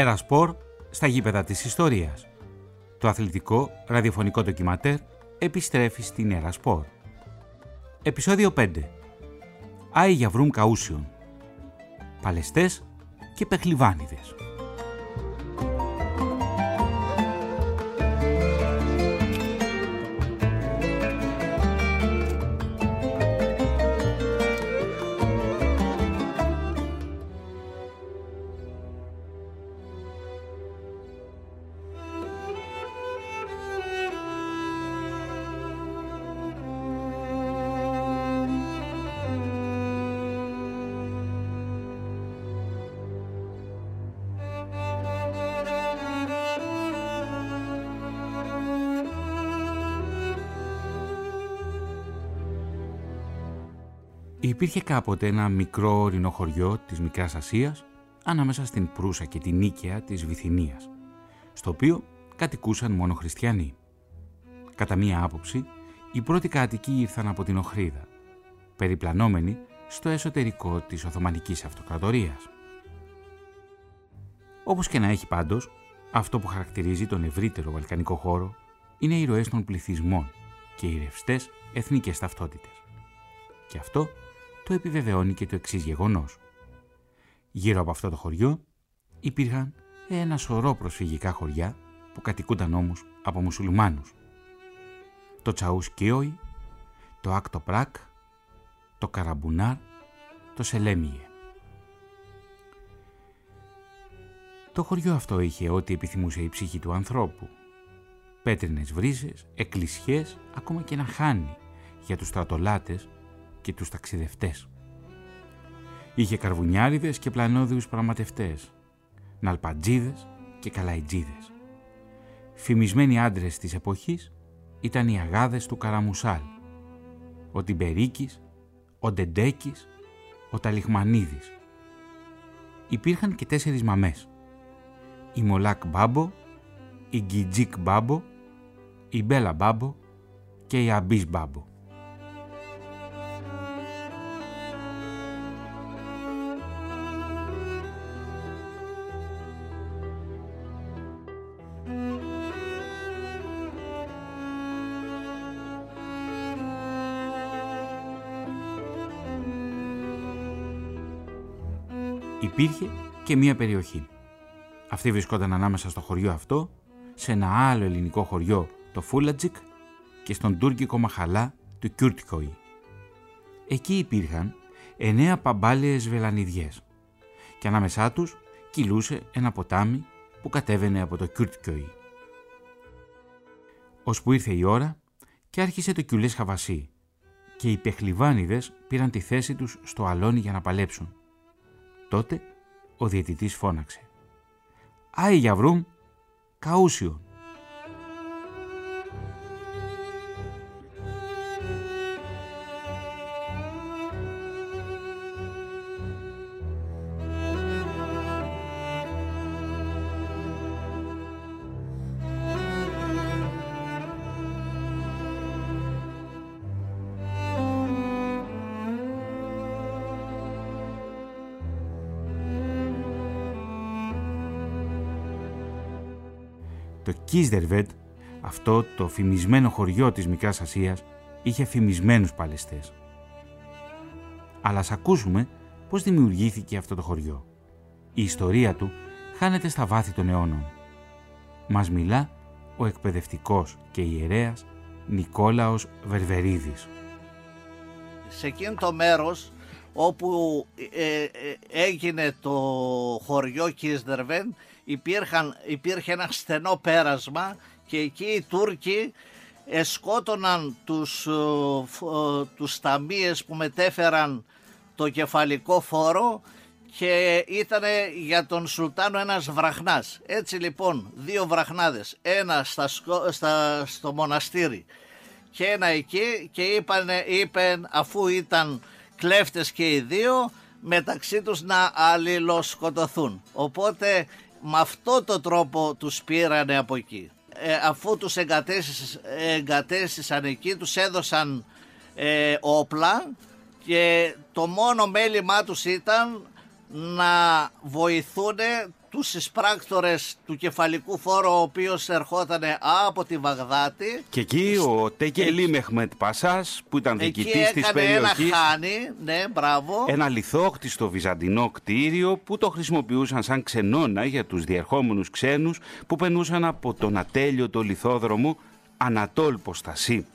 Ερασπορ στα γήπεδα της ιστορίας. Το αθλητικό ραδιοφωνικό ντοκιματέρ επιστρέφει στην Ερασπορ. Επισόδιο 5. Άι για βρούμ καούσιον. Παλαιστές και πεχλιβάνιδες. Υπήρχε κάποτε ένα μικρό ορεινό χωριό της Μικράς Ασίας ανάμεσα στην Προύσα και την Νίκαια της Βυθινίας, στο οποίο κατοικούσαν μόνο χριστιανοί. Κατά μία άποψη, οι πρώτοι κάτοικοι ήρθαν από την Οχρίδα, περιπλανόμενοι στο εσωτερικό της Οθωμανικής Αυτοκρατορίας. Όπως και να έχει πάντως, αυτό που χαρακτηρίζει τον ευρύτερο βαλκανικό χώρο είναι οι ροές των πληθυσμών και οι ρευστές εθνικές ταυτότητες. Και αυτό το επιβεβαιώνει και το εξής γεγονός. Γύρω από αυτό το χωριό υπήρχαν ένα σωρό προσφυγικά χωριά που κατοικούνταν όμως από μουσουλμάνους. Το Τσαούς Κίοι, το Άκτο Πράκ, το Καραμπουνάρ, το Σελέμιε. Το χωριό αυτό είχε ό,τι επιθυμούσε η ψυχή του ανθρώπου. Πέτρινες βρύσες, εκκλησιές, ακόμα και ένα χάνι για τους στρατολάτες και τους ταξιδευτές. Είχε καρβουνιάριδες και πλανόδιους πραγματευτές, ναλπατζίδες και καλαϊτζίδες. Φημισμένοι άντρες της εποχής ήταν οι αγάδες του Καραμουσάλ, ο Τιμπερίκης, ο Ντεντέκης, ο Ταλιχμανίδης. Υπήρχαν και τέσσερις μαμές. Η Μολάκ Μπάμπο, η Γκιτζίκ Μπάμπο, η Μπέλα Μπάμπο και η Αμπής Μπάμπο. Υπήρχε και μία περιοχή. Αυτή βρισκόταν ανάμεσα στο χωριό αυτό, σε ένα άλλο ελληνικό χωριό, το Φούλατζικ, και στον τουρκικό μαχαλά του Κιούρτικοϊ. Εκεί υπήρχαν εννέα παμπάλαιες βελανιδιές και ανάμεσά τους κυλούσε ένα ποτάμι που κατέβαινε από το Κιούρτικοϊ. Ώσπου ήρθε η ώρα και άρχισε το güreş havası και οι πεχλιβάνιδες πήραν τη θέση τους στο αλόνι για να παλέψουν. Τότε ο διαιτητής φώναξε. «Άι για βρούμ, καούσιον». Κίσδερβετ, αυτό το φημισμένο χωριό της Μικράς Ασίας, είχε φημισμένους παλαιστές. Αλλά ας ακούσουμε πώς δημιουργήθηκε αυτό το χωριό. Η ιστορία του χάνεται στα βάθη των αιώνων. Μας μιλά ο εκπαιδευτικός και ιερέας Νικόλαος Βερβερίδης. Σε εκείνο το μέρος όπου ε, ε, έγινε το χωριό Κίσδερβεν υπήρχαν, υπήρχε ένα στενό πέρασμα και εκεί οι Τούρκοι εσκότωναν τους, ε, ε, τους ταμείες που μετέφεραν το κεφαλικό φόρο και ήταν για τον Σουλτάνο ένας βραχνάς. Έτσι λοιπόν δύο βραχνάδες, ένα στα, στα, στο μοναστήρι και ένα εκεί και είπαν, είπαν αφού ήταν κλέφτες και οι δύο μεταξύ τους να αλληλοσκοτωθούν. Οπότε με αυτό το τρόπο τους πήρανε από εκεί. Ε, αφού τους εγκατέστησαν εκεί, τους έδωσαν ε, όπλα και το μόνο μέλημά τους ήταν να βοηθούν τους εισπράκτορες του κεφαλικού φόρου ο οποίος ερχόταν από τη Βαγδάτη. Και εκεί ο Τεκελή Μεχμετ Πασάς που ήταν διοικητής της περιοχής. Ένα χάνι, ναι, μπράβο. Ένα λιθόκτιστο βυζαντινό κτίριο που το χρησιμοποιούσαν σαν ξενώνα για τους διερχόμενους ξένους που περνούσαν από τον ατέλειωτο λιθόδρομο Ανατόλ Ποστασί.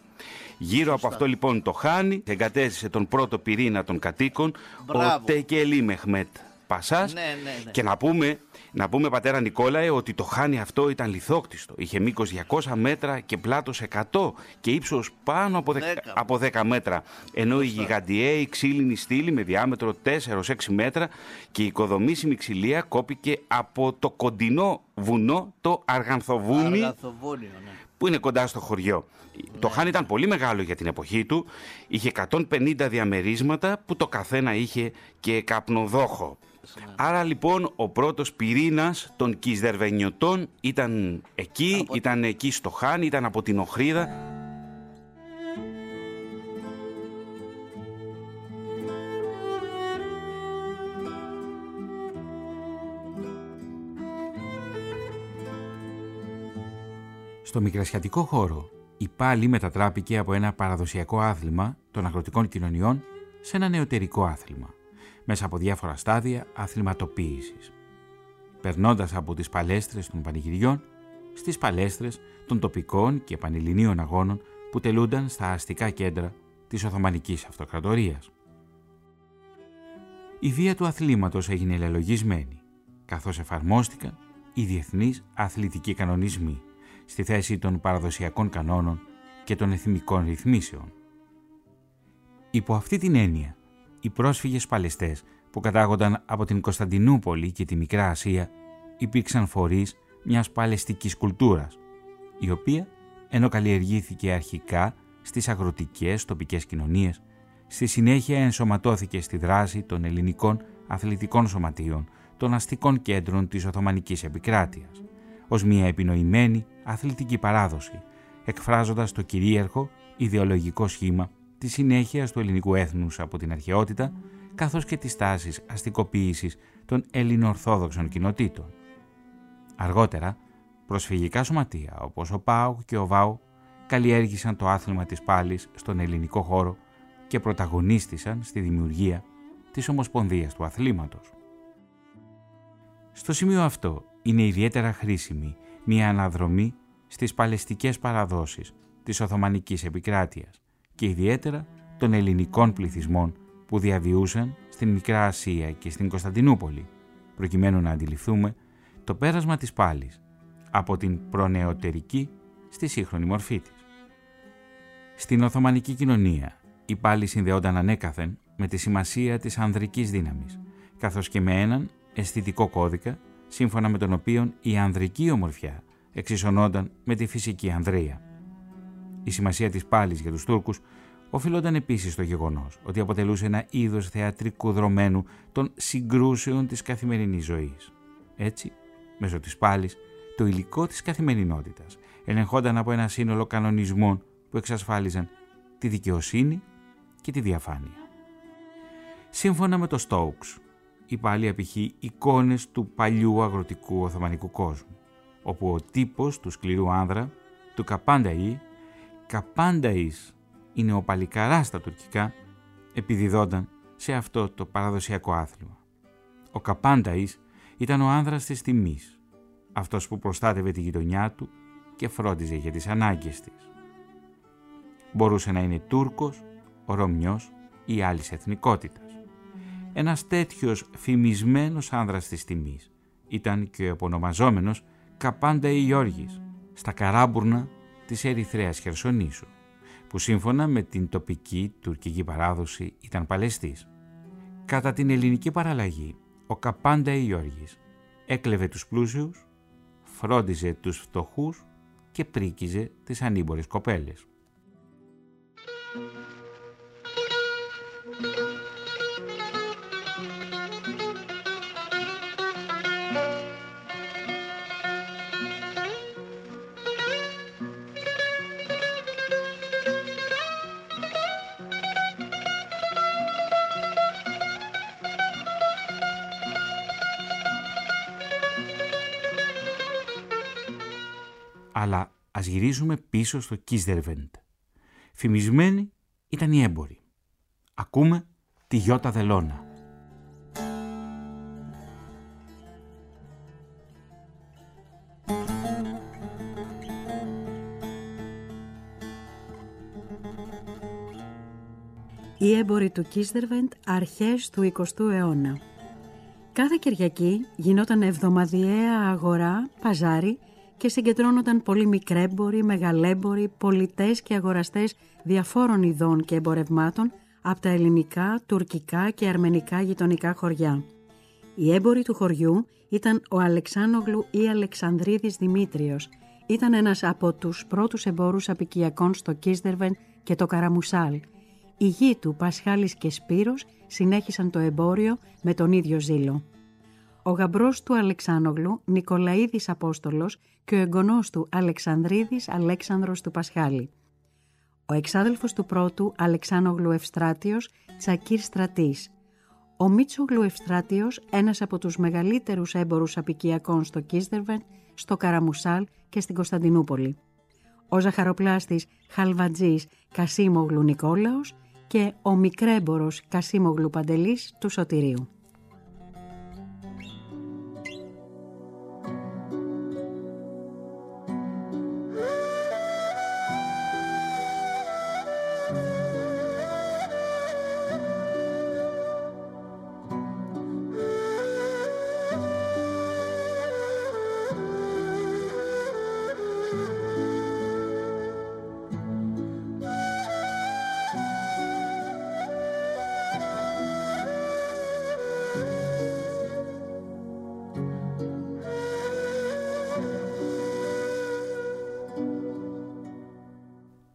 Γύρω από αυτό λοιπόν το χάνι εγκατέστησε τον πρώτο πυρήνα των κατοίκων Μπράβο. ο Τεκελή Μεχμετ Πασάς Ναι, ναι, ναι. και να πούμε, να πούμε πατέρα Νικόλαε ότι το χάνι αυτό ήταν λιθόκτιστο. Είχε μήκος 200 μέτρα και πλάτος 100 και ύψος πάνω από 10, Δέκα. από 10 μέτρα. Ενώ η γιγαντιαίη ξύλινη στήλη με διάμετρο 4-6 μέτρα και η οικοδομήσιμη ξυλία κόπηκε από το κοντινό βουνό το Αργανθοβούνι Αργαθοβούνιο, ναι. που είναι κοντά στο χωριό. Το χάνι ήταν πολύ μεγάλο για την εποχή του. Είχε 150 διαμερίσματα που το καθένα είχε και καπνοδόχο. Άρα λοιπόν ο πρώτος πυρήνας των Κισδερβενιωτών ήταν εκεί, ήταν εκεί στο Χάνι, ήταν από την Οχρίδα. Στο μικρασιατικό χώρο η πάλι μετατράπηκε από ένα παραδοσιακό άθλημα των αγροτικών κοινωνιών σε ένα νεωτερικό άθλημα, μέσα από διάφορα στάδια αθληματοποίησης. Περνώντας από τις παλέστρες των πανηγυριών στις παλέστρες των τοπικών και πανελληνίων αγώνων που τελούνταν στα αστικά κέντρα της Οθωμανικής Αυτοκρατορίας. Η βία του αθλήματος έγινε λελογισμένη, καθώς εφαρμόστηκαν οι διεθνείς αθλητικοί κανονισμοί στη θέση των παραδοσιακών κανόνων και των εθνικών ρυθμίσεων. Υπό αυτή την έννοια, οι πρόσφυγες Παλαιστές που κατάγονταν από την Κωνσταντινούπολη και τη Μικρά Ασία υπήρξαν φορείς μιας παλαιστικής κουλτούρας, η οποία, ενώ καλλιεργήθηκε αρχικά στις αγροτικές τοπικές κοινωνίες, στη συνέχεια ενσωματώθηκε στη δράση των ελληνικών αθλητικών σωματείων των αστικών κέντρων της Οθωμανικής επικράτειας, ως μια επινοημένη αθλητική παράδοση, εκφράζοντας το κυρίαρχο ιδεολογικό σχήμα της συνέχειας του ελληνικού έθνους από την αρχαιότητα, καθώς και τις τάσεις αστικοποίησης των ελληνοορθόδοξων κοινοτήτων. Αργότερα, προσφυγικά σωματεία όπως ο ΠΑΟΚ και ο ΒΑΟ καλλιέργησαν το άθλημα της πάλης στον ελληνικό χώρο και πρωταγωνίστησαν στη δημιουργία της Ομοσπονδίας του Αθλήματος. Στο σημείο αυτό είναι ιδιαίτερα χρήσιμη μια αναδρομή στις παλαιστικές παραδόσεις της Οθωμανικής επικράτειας και ιδιαίτερα των ελληνικών πληθυσμών που διαβιούσαν στην Μικρά Ασία και στην Κωνσταντινούπολη, προκειμένου να αντιληφθούμε το πέρασμα της πάλης από την προνεωτερική στη σύγχρονη μορφή της. Στην Οθωμανική κοινωνία η πάλη συνδεόταν ανέκαθεν με τη σημασία της ανδρικής δύναμης, καθώς και με έναν αισθητικό κώδικα σύμφωνα με τον οποίο η ανδρική ομορφιά εξισωνόταν με τη φυσική ανδρεία. Η σημασία της πάλης για τους Τούρκους οφειλόταν επίσης στο γεγονός ότι αποτελούσε ένα είδος θεατρικού δρομένου των συγκρούσεων της καθημερινής ζωής. Έτσι, μέσω της πάλης, το υλικό της καθημερινότητας ελεγχόταν από ένα σύνολο κανονισμών που εξασφάλιζαν τη δικαιοσύνη και τη διαφάνεια. Σύμφωνα με το Στόουξ, η πάλι απηχεί εικόνες του παλιού αγροτικού Οθωμανικού κόσμου, όπου ο τύπος του σκληρού άνδρα, του Καπάνταΐ, Καπάνταΐς είναι ο παλικαράς στα τουρκικά, επιδιδόταν σε αυτό το παραδοσιακό άθλημα. Ο Καπάνταΐς ήταν ο άνδρας της τιμής, αυτός που προστάτευε τη γειτονιά του και φρόντιζε για τις ανάγκες της. Μπορούσε να είναι Τούρκος, Ρωμιός ή άλλης εθνικότητας. Ένας τέτοιος φημισμένος άνδρας της τιμής ήταν και ο επωνομαζόμενος Καπάντα Ιώργης στα καράμπουρνα της Ερυθρέας Χερσονήσου, που σύμφωνα με την τοπική τουρκική παράδοση ήταν Παλαιστής. Κατά την ελληνική παραλλαγή, ο Καπάντα Ιώργης έκλεβε τους πλούσιους, φρόντιζε τους φτωχούς και πρίκιζε τις ανήμπορες κοπέλες. Αλλά ας γυρίσουμε πίσω στο Κίσδερβεντ. Φημισμένοι ήταν οι έμποροι. Ακούμε τη Γιώτα Δελώνα. Οι έμποροι του Κίστερβεντ αρχές του 20ου αιώνα. Κάθε Κυριακή γινόταν εβδομαδιαία αγορά, παζάρι και συγκεντρώνονταν πολλοί μικρέμποροι, μεγαλέμποροι, πολιτές και αγοραστές διαφόρων ειδών και εμπορευμάτων από τα ελληνικά, τουρκικά και αρμενικά γειτονικά χωριά. Οι έμποροι του χωριού ήταν ο Αλεξάνογλου ή Αλεξανδρίδης Δημήτριος. Ήταν ένας από τους πρώτους εμπόρους απικιακών στο Κίστερβεν και το Καραμουσάλ – οι γη του Πασχάλης και Σπύρος συνέχισαν το εμπόριο με τον ίδιο ζήλο. Ο γαμπρός του Αλεξάνογλου, Νικολαίδης Απόστολος και ο εγγονός του Αλεξανδρίδης Αλέξανδρος του Πασχάλη. Ο εξάδελφος του πρώτου Αλεξάνογλου Ευστράτιος, Τσακίρ Στρατής. Ο Μίτσογλου Ευστράτιος, ένας από τους μεγαλύτερους έμπορους απικιακών στο Κίστερβεν, στο Καραμουσάλ και στην Κωνσταντινούπολη. Ο ζαχαροπλάστης Χαλβατζής Κασίμογλου Νικόλαος και ο μικρέμπορος Κασίμογλου Παντελής του Σωτηρίου.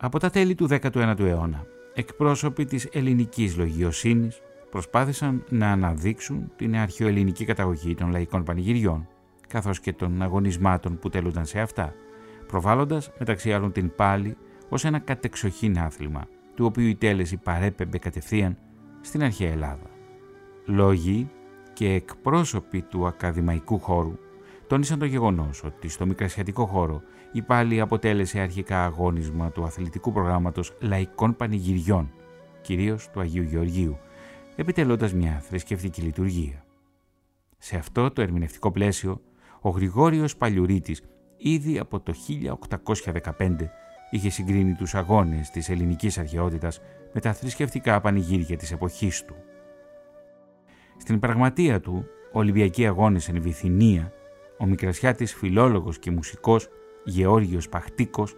Από τα τέλη του 19ου αιώνα, εκπρόσωποι της ελληνικής λογιοσύνης προσπάθησαν να αναδείξουν την αρχαιοελληνική καταγωγή των λαϊκών πανηγυριών, καθώς και των αγωνισμάτων που τελούνταν σε αυτά, προβάλλοντας μεταξύ άλλων την πάλη ως ένα κατεξοχήν άθλημα, του οποίου η τέλεση παρέπεμπε κατευθείαν στην αρχαία Ελλάδα. Λόγοι και εκπρόσωποι του ακαδημαϊκού χώρου τόνισαν το γεγονός ότι στο μικρασιατικό χώρο η πάλι αποτέλεσε αρχικά αγώνισμα του αθλητικού προγράμματος λαϊκών πανηγυριών, κυρίως του Αγίου Γεωργίου, επιτελώντας μια θρησκευτική λειτουργία. Σε αυτό το ερμηνευτικό πλαίσιο, ο Γρηγόριος Παλιουρίτης ήδη από το 1815 είχε συγκρίνει τους αγώνες της ελληνικής αρχαιότητας με τα θρησκευτικά πανηγύρια της εποχής του. Στην πραγματεία του, Ολυμπιακοί Αγώνες εν Βυθινία, ο Μικρασιάτης φιλόλογος και μουσικός Γεώργιος Παχτίκος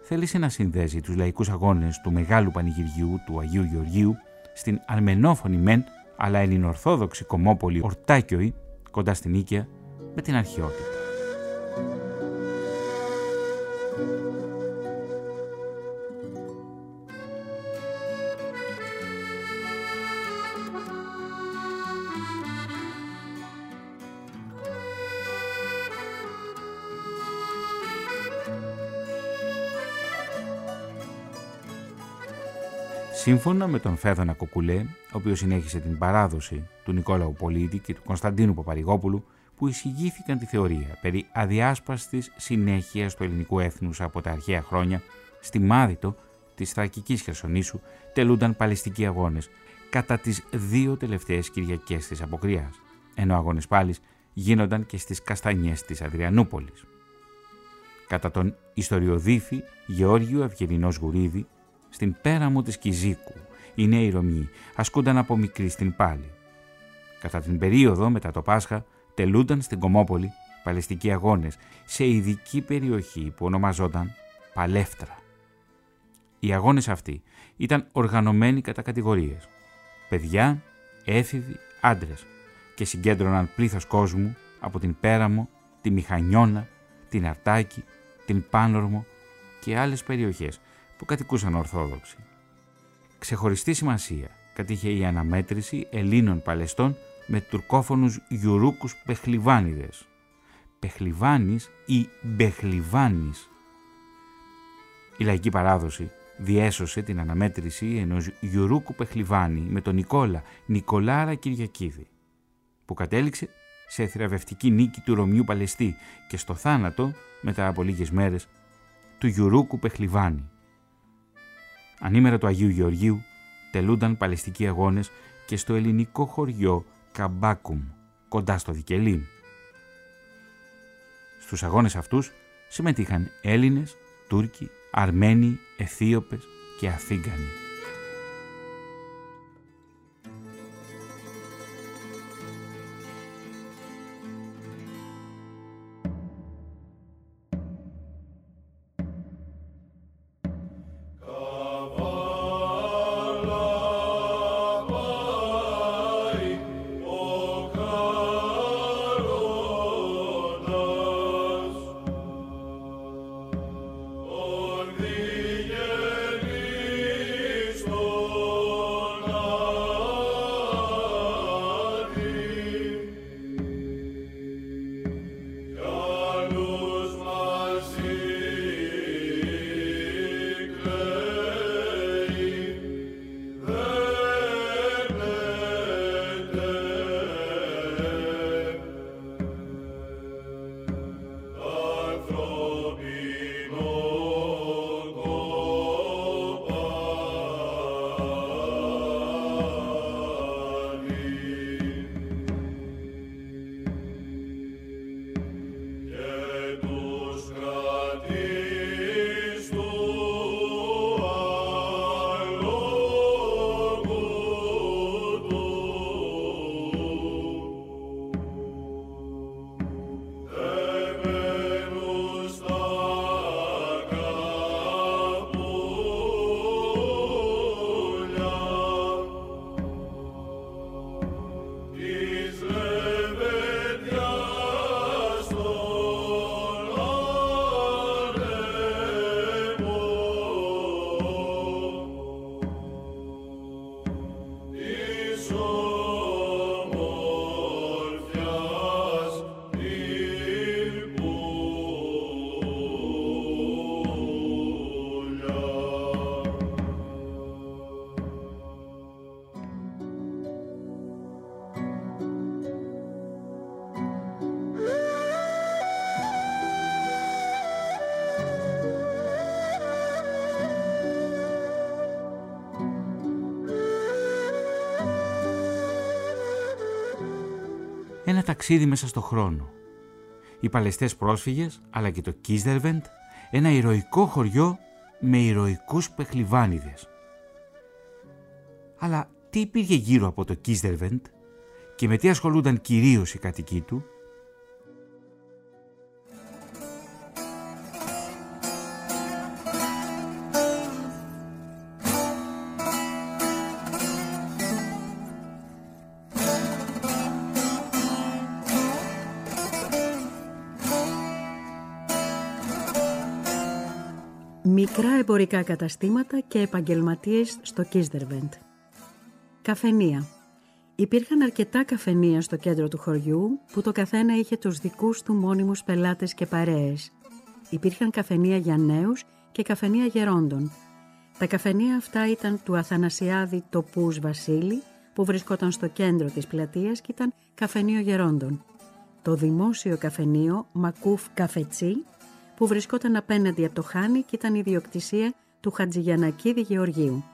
θέλησε να συνδέσει τους λαϊκούς αγώνες του Μεγάλου Πανηγυριού του Αγίου Γεωργίου στην αρμενόφωνη μεν αλλά ελληνορθόδοξη κομμόπολη Ορτάκιοι κοντά στην Ίκαια με την αρχαιότητα. Σύμφωνα με τον Φέδωνα Κοκουλέ, ο οποίος συνέχισε την παράδοση του Νικόλαου Πολίτη και του Κωνσταντίνου Παπαρηγόπουλου, που εισηγήθηκαν τη θεωρία περί αδιάσπαστης συνέχειας του ελληνικού έθνους από τα αρχαία χρόνια, στη Μάδητο της Θρακικής Χερσονήσου τελούνταν παλαιστικοί αγώνες κατά τις δύο τελευταίες Κυριακές της Αποκριάς, ενώ αγώνες πάλι γίνονταν και στις καστανιές της Αδριανούπολης. Κατά τον ιστοριοδίφη Γεώργιο Ευγενινός Γουρίδη, στην πέραμο της Κιζίκου, οι νέοι Ρωμιοί ασκούνταν από μικρή στην πάλη. Κατά την περίοδο μετά το Πάσχα τελούνταν στην Κομόπολη παλαιστικοί αγώνες σε ειδική περιοχή που ονομαζόταν Παλεύτρα. Οι αγώνες αυτοί ήταν οργανωμένοι κατά κατηγορίες. Παιδιά, έφηβοι, άντρες και συγκέντρωναν πλήθος κόσμου από την Πέραμο, τη Μηχανιώνα, την Αρτάκη, την Πάνορμο και άλλες περιοχές που κατοικούσαν Ορθόδοξοι. Ξεχωριστή σημασία κατήχε η αναμέτρηση Ελλήνων Παλαιστών με τουρκόφωνους γιουρούκους πεχλιβάνιδες. Πεχλιβάνης ή μπεχλιβάνης. Η λαϊκή παράδοση διέσωσε την αναμέτρηση ενός γιουρούκου πεχλιβάνη με τον Νικόλα Νικολάρα Κυριακίδη, που κατέληξε σε θηραβευτική νίκη του Ρωμιού Παλαιστή και στο θάνατο, μετά από λίγες μέρες, του Γιουρούκου Πεχλιβάνη. Ανήμερα του Αγίου Γεωργίου τελούνταν παλαιστικοί αγώνες και στο ελληνικό χωριό Καμπάκουμ, κοντά στο Δικελίν. Στους αγώνες αυτούς συμμετείχαν Έλληνες, Τούρκοι, Αρμένοι, Αιθίωπες και Αθήγανοι. Ταξίδι μέσα στο χρόνο. Οι Παλαιστές πρόσφυγες, αλλά και το Κίσδερβεντ, ένα ηρωικό χωριό με ηρωικούς πεχλιβάνιδες. Αλλά τι υπήρχε γύρω από το Κίσδερβεντ και με τι ασχολούνταν κυρίως οι κατοικοί του, Μικρά εμπορικά καταστήματα και επαγγελματίες στο Κίσδερβεντ. Καφενεία. Υπήρχαν αρκετά καφενεία στο κέντρο του χωριού που το καθένα είχε τους δικούς του μόνιμους πελάτες και παρέες. Υπήρχαν καφενεία για νέους και καφενεία γερόντων. Τα καφενεία αυτά ήταν του Αθανασιάδη Τοπούς Βασίλη που βρισκόταν στο κέντρο της πλατείας και ήταν καφενείο γερόντων. Το δημόσιο καφενείο Μακούφ Καφετσί που βρισκόταν απέναντι από το Χάνι και ήταν ιδιοκτησία του Χατζηγιανακίδη Γεωργίου.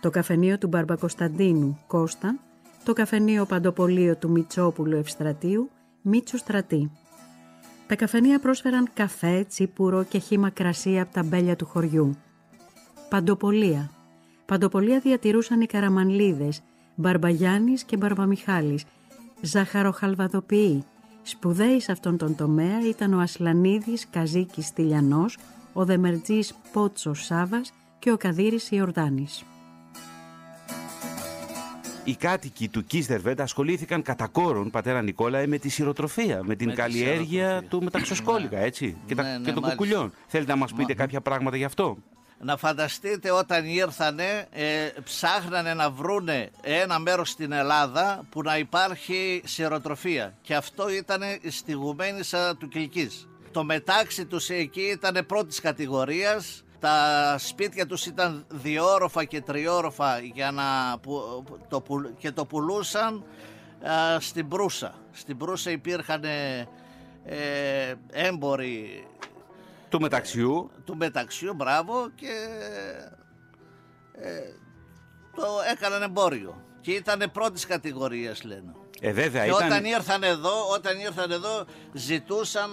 Το καφενείο του Μπαρμπακοσταντίνου Κώστα, το καφενείο Παντοπολείο του Μιτσόπουλου Ευστρατείου Μίτσου Στρατή. Τα καφενεία πρόσφεραν καφέ, τσίπουρο και χύμα κρασί από τα μπέλια του χωριού. Παντοπολία. Παντοπολία διατηρούσαν οι Καραμανλίδες, Μπαρμπαγιάννης και Μπαρμπαμιχάλης, ζαχαροχαλβαδοποιοί, Σπουδαίοι σε αυτόν τον τομέα ήταν ο Ασλανίδης Καζίκης Τηλιανός, ο Δεμερτζής Πότσος Σάβας και ο Καδίρης Ιορδάνης. Οι κάτοικοι του Κίστερβεντ ασχολήθηκαν κατά κόρον, πατέρα Νικόλα, με τη σειροτροφία, με την Με τη καλλιέργεια σειροτροφία. του μεταξοσκόλικα, Ναι. έτσι, και, τα, Ναι, ναι, και των μάλιστα. κουκουλιών. Θέλετε να μας πείτε κάποια πράγματα γι' αυτό; Να φανταστείτε όταν ήρθανε, ε, ψάχνανε να βρούνε ένα μέρος στην Ελλάδα που να υπάρχει σειροτροφία. Και αυτό ήταν η στιγουμένισσα του Κιλκής. Το μετάξι τους εκεί ήταν πρώτης κατηγορίας. Τα σπίτια τους ήταν διόροφα και τριόροφα για να, που- το, πουλ- και το πουλούσαν στην Προύσα. Στην Προύσα υπήρχαν ε, έμποροι του μεταξιού. Του μεταξιού, μπράβο και ε, το έκαναν εμπόριο. Και ήταν πρώτης κατηγορίας, λένε. Ε, βέβαια, και ήταν... όταν ήρθαν εδώ, όταν ήρθαν εδώ ζητούσαν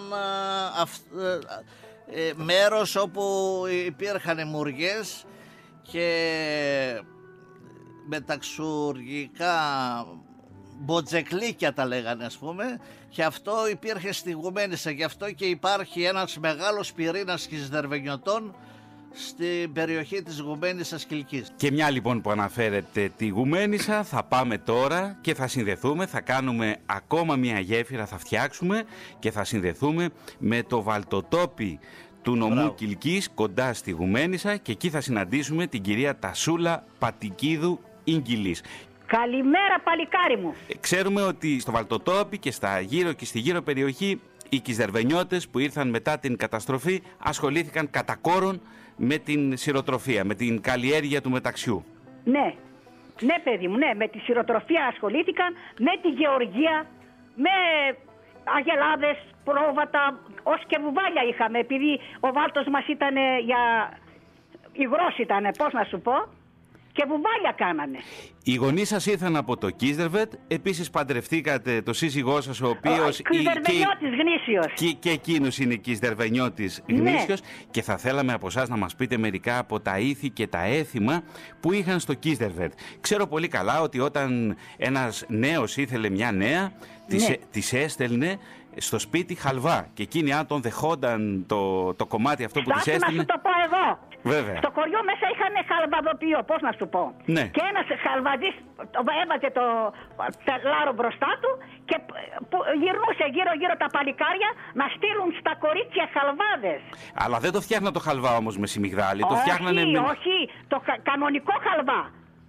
ε, ε, μέρος όπου υπήρχαν μουριές και μεταξουργικά μποτζεκλίκια τα λέγανε ας πούμε και αυτό υπήρχε στη Γουμένισσα γι' αυτό και υπάρχει ένας μεγάλος πυρήνας χισδερβενιωτών στην περιοχή της Γουμένισσας Κιλκής. Και μια λοιπόν που αναφέρεται τη Γουμένισσα θα πάμε τώρα και θα συνδεθούμε, θα κάνουμε ακόμα μια γέφυρα, θα φτιάξουμε και θα συνδεθούμε με το βαλτοτόπι του νομού Μπράβο. Κιλκής κοντά στη Γουμένισσα και εκεί θα συναντήσουμε την κυρία Τασούλα Πατικίδου Ιγγυλής. Καλημέρα παλικάρι μου. Ε, ξέρουμε ότι στο Βαλτοτόπι και στα γύρω και στη γύρω περιοχή οι Κισδερβενιώτες που ήρθαν μετά την καταστροφή ασχολήθηκαν κατά κόρον με την σειροτροφία, με την καλλιέργεια του μεταξιού. Ναι, ναι παιδί μου, ναι, με τη σειροτροφία ασχολήθηκαν, με τη γεωργία, με αγελάδες, πρόβατα, ως και βουβάλια είχαμε, επειδή ο βάλτος μας ήταν για υγρός ήταν, πώς να σου πω και βουβάλια κάνανε. Οι γονείς σας ήρθαν από το Κίζερβετ. Επίσης παντρευτήκατε το σύζυγό σας, ο οποίος. Κίζερβενιώτης γνήσιος. Και, και εκείνος είναι Κίζερβενιώτης γνήσιος. Και θα θέλαμε από εσάς να μας πείτε μερικά από τα ήθη και τα έθιμα που είχαν στο Κίζερβετ. Ξέρω πολύ καλά ότι όταν ένας νέος ήθελε μια νέα, τη ναι. έστελνε στο σπίτι χαλβά. Και εκείνοι, αν τον δεχόνταν το, το κομμάτι αυτό που τη έστειλε. Να σου το πω εγώ. Βέβαια. Στο χωριό μέσα είχαν χαλβαδοποιείο, πώς να σου πω. Ναι. Και ένας χαλβαδί έβαζε το τελάρο μπροστά του και γυρνούσε γύρω-γύρω τα παλικάρια να στείλουν στα κορίτσια χαλβάδες. Αλλά δεν το φτιάχναν το χαλβά όμως μες σιμιγδάλι. Όχι, το φτιάχνανε με... όχι, το κανονικό χαλβά.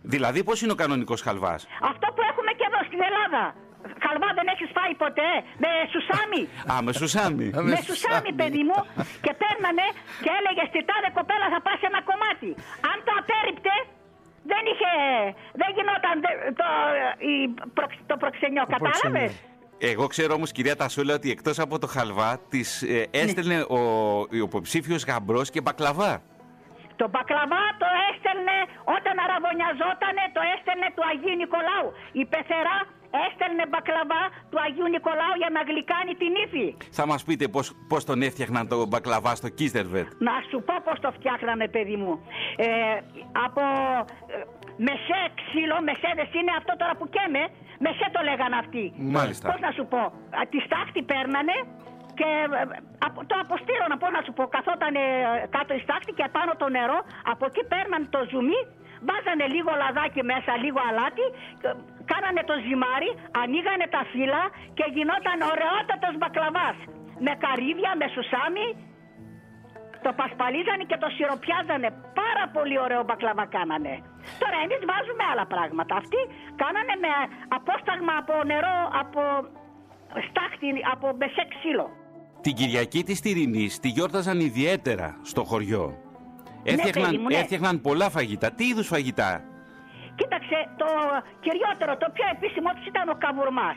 Δηλαδή, πώς είναι ο κανονικός χαλβάς; Αυτό που έχουμε και εδώ στην Ελλάδα. Χαλβά δεν έχεις φάει ποτέ; Με σουσάμι. Α, με σουσάμι. με σουσάμι, παιδί μου. Και παίρνανε και έλεγε στη τάδε κοπέλα θα πας ένα κομμάτι. Αν το απέριπτε, δεν είχε. Δεν γινόταν το, το προξενιό. Κατάλαβες; Εγώ ξέρω όμως, κυρία Τασούλα, ότι εκτός από το χαλβά τη ε, έστελνε ναι. ο, ο υποψήφιος γαμπρός και μπακλαβά. Το μπακλαβά το έστελνε όταν αραβωνιαζότανε, το έστελνε του Αγίου Νικολάου. Η πεθερά έστελνε μπακλαβά του Αγίου Νικολάου για να γλυκάνει την ύφη. Θα μας πείτε πώς, πώς τον έφτιαχναν το μπακλαβά στο Κίστερβετ. Να σου πω πώς το φτιάχναμε παιδί μου. Ε, από ε, μεσέ ξύλο, μεσέδες είναι αυτό τώρα που καίμε, μεσέ το λέγανε αυτοί. Μάλιστα. Πώς να σου πω, τη στάχτη παίρνανε και ε, το αποστήρωνα, πώς να σου πω, καθόταν κάτω η στάχτη και πάνω το νερό, από εκεί παίρναν το ζουμί βάζανε λίγο λαδάκι μέσα, λίγο αλάτι, κάνανε το ζυμάρι, ανοίγανε τα φύλλα και γινόταν ωραιότατος μπακλαβάς. Με καρύδια, με σουσάμι, το πασπαλίζανε και το σιροπιάζανε. Πάρα πολύ ωραίο μπακλαβά κάνανε. Τώρα εμείς βάζουμε άλλα πράγματα. Αυτοί κάνανε με απόσταγμα από νερό, από στάχτη, από μεσέ ξύλο. Την Κυριακή της Τυρινής τη γιόρταζαν ιδιαίτερα στο χωριό. Έφτιαχναν, ναι, έφτιαχναν πολλά φαγητά. Τι είδους φαγητά; Κοίταξε, το κυριότερο, το πιο επίσημο του ήταν ο καβουρμάς.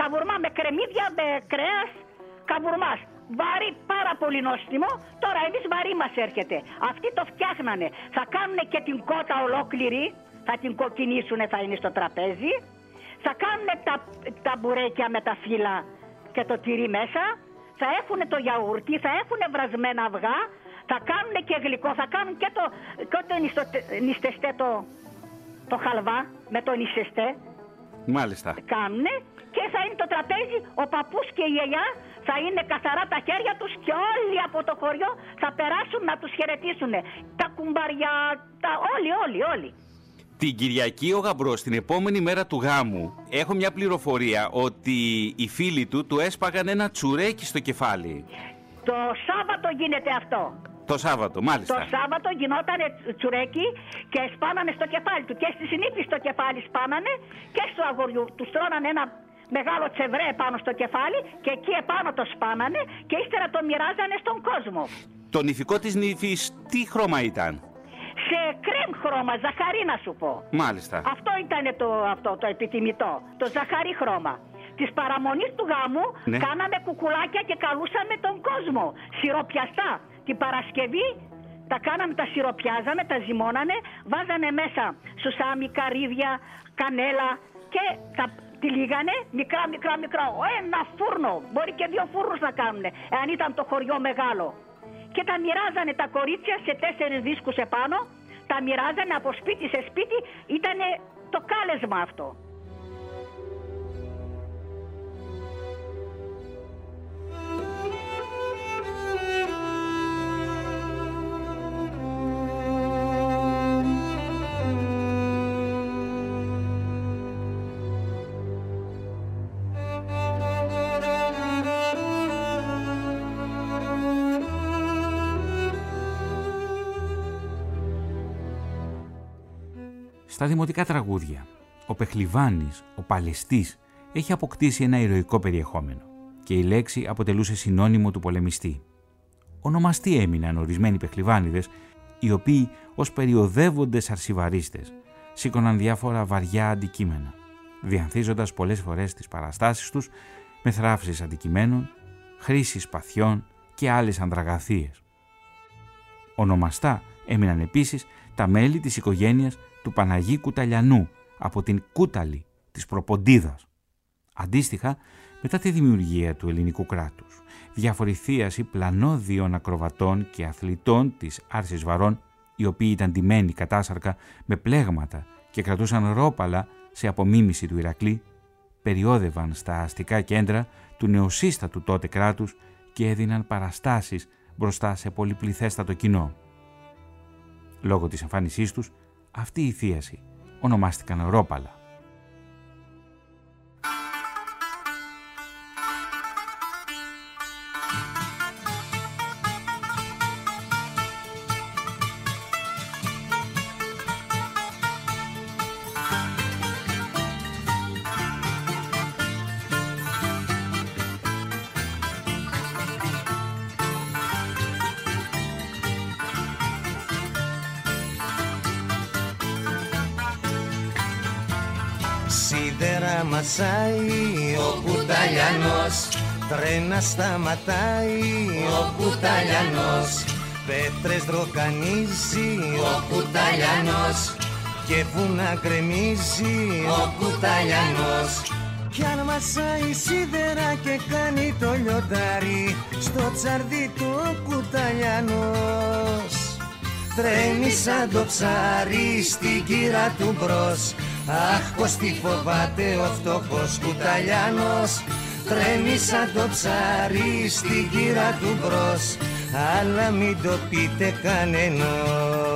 Καβουρμά με κρεμμύδια, με κρέας, καβουρμάς. Βάρη, πάρα πολύ νόστιμο. Τώρα εμείς βαρύ μας έρχεται. Αυτοί το φτιάχνανε. Θα κάνουν και την κότα ολόκληρη. Θα την κοκκινήσουν, θα είναι στο τραπέζι. Θα κάνουν τα, τα μπουρέκια με τα φύλλα και το τυρί μέσα. Θα έχουν το γιαούρτι, θα έχουν βρασμένα αυγά, θα κάνουν και γλυκό, θα κάνουν και το, και το νηστεστέ το, το χαλβά με το νηστεστέ. Μάλιστα. Κάνουν και θα είναι το τραπέζι, ο παππούς και η γιαγιά θα είναι καθαρά τα χέρια τους και όλοι από το χωριό θα περάσουν να τους χαιρετήσουν. Τα κουμπαριά, τα... όλοι, όλοι, όλοι. Την Κυριακή ο Γαμπρός, την επόμενη μέρα του γάμου, έχω μια πληροφορία ότι οι φίλοι του του έσπαγαν ένα τσουρέκι στο κεφάλι. Το Σάββατο γίνεται αυτό. Το Σάββατο, μάλιστα. Το Σάββατο γινόταν τσουρέκι και σπάνανε στο κεφάλι του. Και στη συνήθεια στο κεφάλι σπάνανε και στο αγοριού. Τους στρώνανε ένα μεγάλο τσεβρέ πάνω στο κεφάλι και εκεί επάνω το σπάνανε και ύστερα το μοιράζανε στον κόσμο. Το νηφικό της νύφης τι χρώμα ήταν; σε κρέμ χρώμα, ζαχαρί να σου πω. Μάλιστα. Αυτό ήταν το, αυτό, το επιτιμητό, το ζαχαρί χρώμα. Της παραμονής του γάμου Ναι. κάναμε κουκουλάκια και καλούσαμε τον κόσμο. Σιροπιαστά. Την Παρασκευή τα κάναμε, τα σιροπιάζαμε, τα ζυμώνανε, βάζανε μέσα σουσάμι, καρύδια, κανέλα και τα τυλίγανε μικρά, μικρά, μικρά. Ένα φούρνο, μπορεί και δύο φούρνους να κάνουν, εάν ήταν το χωριό μεγάλο. Και τα μοιράζανε τα κορίτσια σε τέσσερις δίσκους επάνω, τα μοιράζανε από σπίτι σε σπίτι, ήταν το κάλεσμα αυτό. Στα δημοτικά τραγούδια, ο Πεχλιβάνης, ο Παλαιστής, έχει αποκτήσει ένα ηρωικό περιεχόμενο και η λέξη αποτελούσε συνώνυμο του πολεμιστή. Ονομαστοί έμειναν ορισμένοι Πεχλιβάνιδες, οι οποίοι ως περιοδεύοντες αρσιβαρίστες σήκωναν διάφορα βαριά αντικείμενα, διανθίζοντας πολλές φορές τις παραστάσεις τους με θράψεις αντικειμένων, χρήσεις σπαθιών και άλλες ανδραγαθίες. Ονομαστά έμειναν επίσης τα μέλη της οικογένειας του Παναγί Κουταλιανού από την Κούταλη της Προποντίδας. Αντίστοιχα, μετά τη δημιουργία του ελληνικού κράτους, διάφοροι θείασοι πλανόδιων ακροβατών και αθλητών της Άρσης Βαρών, οι οποίοι ήταν ντυμένοι κατάσαρκα με πλέγματα και κρατούσαν ρόπαλα σε απομίμηση του Ηρακλή, περιόδευαν στα αστικά κέντρα του νεοσύστατου τότε κράτους και έδιναν παραστάσεις μπροστά σε πολυπληθέστατο κοινό. Λόγω της εμφάνισής τους, αυτοί οι θείασοι ονομάστηκαν ρόπαλα. Σίδερα μασάει ο κουταλιανός. Τρένα σταματάει ο κουταλιανός. Πέτρες δροκανίζει ο κουταλιανός. Και βουνά γκρεμίζει ο κουταλιανός. Κι αν μασάει σίδερα και κάνει το λιοντάρι Στο τσαρδί του ο κουταλιανός. Τρέμει σαν το ψάρι στην κύρα του μπρος Αχ πως τι φοβάται ο φτωχός κουταλιάνος. Τρέμει σαν το ψάρι στην κύρα του μπρος. Αλλά μην το πείτε κανενός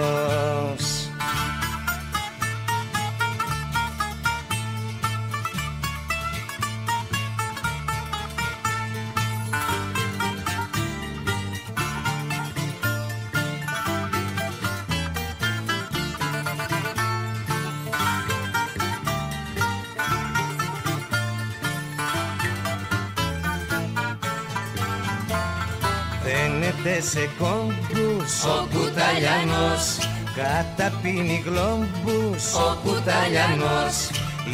Φαίνεται σε κόμπους ο κουταλιανός. Καταπίνει γλόμπους ο κουταλιανός.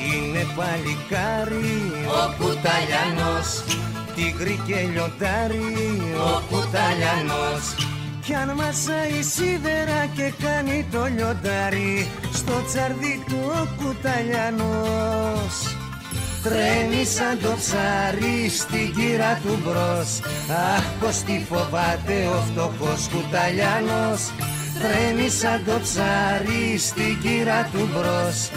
Είναι παλικάρι ο κουταλιανός. Τίγρη και λιοντάρι ο κουταλιανός. Κι αν μασάει σίδερα και κάνει το λιοντάρι Στο τσαρδί του ο κουταλιανός Τρέμει σαν το ψάρι στην κύρα του μπρος. Αχ πως τι φοβάται ο φτωχός κουταλιάνος Τρέμει σαν το ψάρι στην κύρα του μπρος.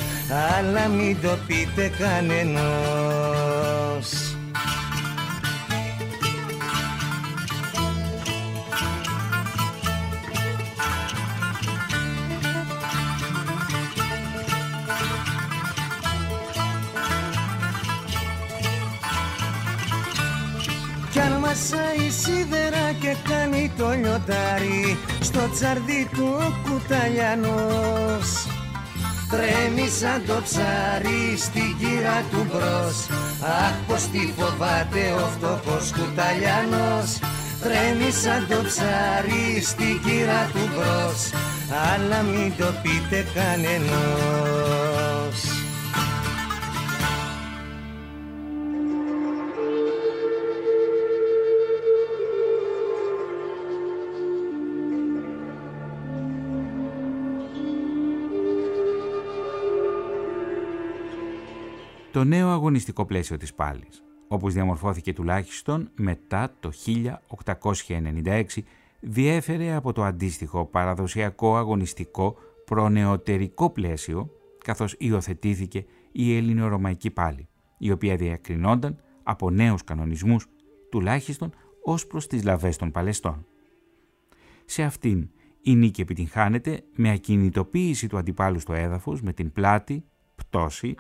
Αλλά μην το πείτε κανενός Κι αν μασάει σίδερα και κάνει το λιοντάρι Στο τσαρδί του ο κουταλιανός. Τρέμει σαν το ψάρι στην κύρα του μπρος. Αχ πως τι φοβάται ο φτωχός κουταλιανός. Τρέμει σαν το ψάρι στην κύρα του μπρος. Αλλά μην το πείτε κανενός Το νέο αγωνιστικό πλαίσιο της πάλης όπως διαμορφώθηκε τουλάχιστον μετά το 1896, διέφερε από το αντίστοιχο παραδοσιακό αγωνιστικό προνεωτερικό πλαίσιο, καθώς υιοθετήθηκε η ελληνορωμαϊκή πάλη, η οποία διακρινόταν από νέους κανονισμούς, τουλάχιστον ως προς τις λαβές των Παλαιστών. Σε αυτήν η νίκη επιτυγχάνεται με ακινητοποίηση του αντιπάλου στο έδαφος με την πλάτη, πτώση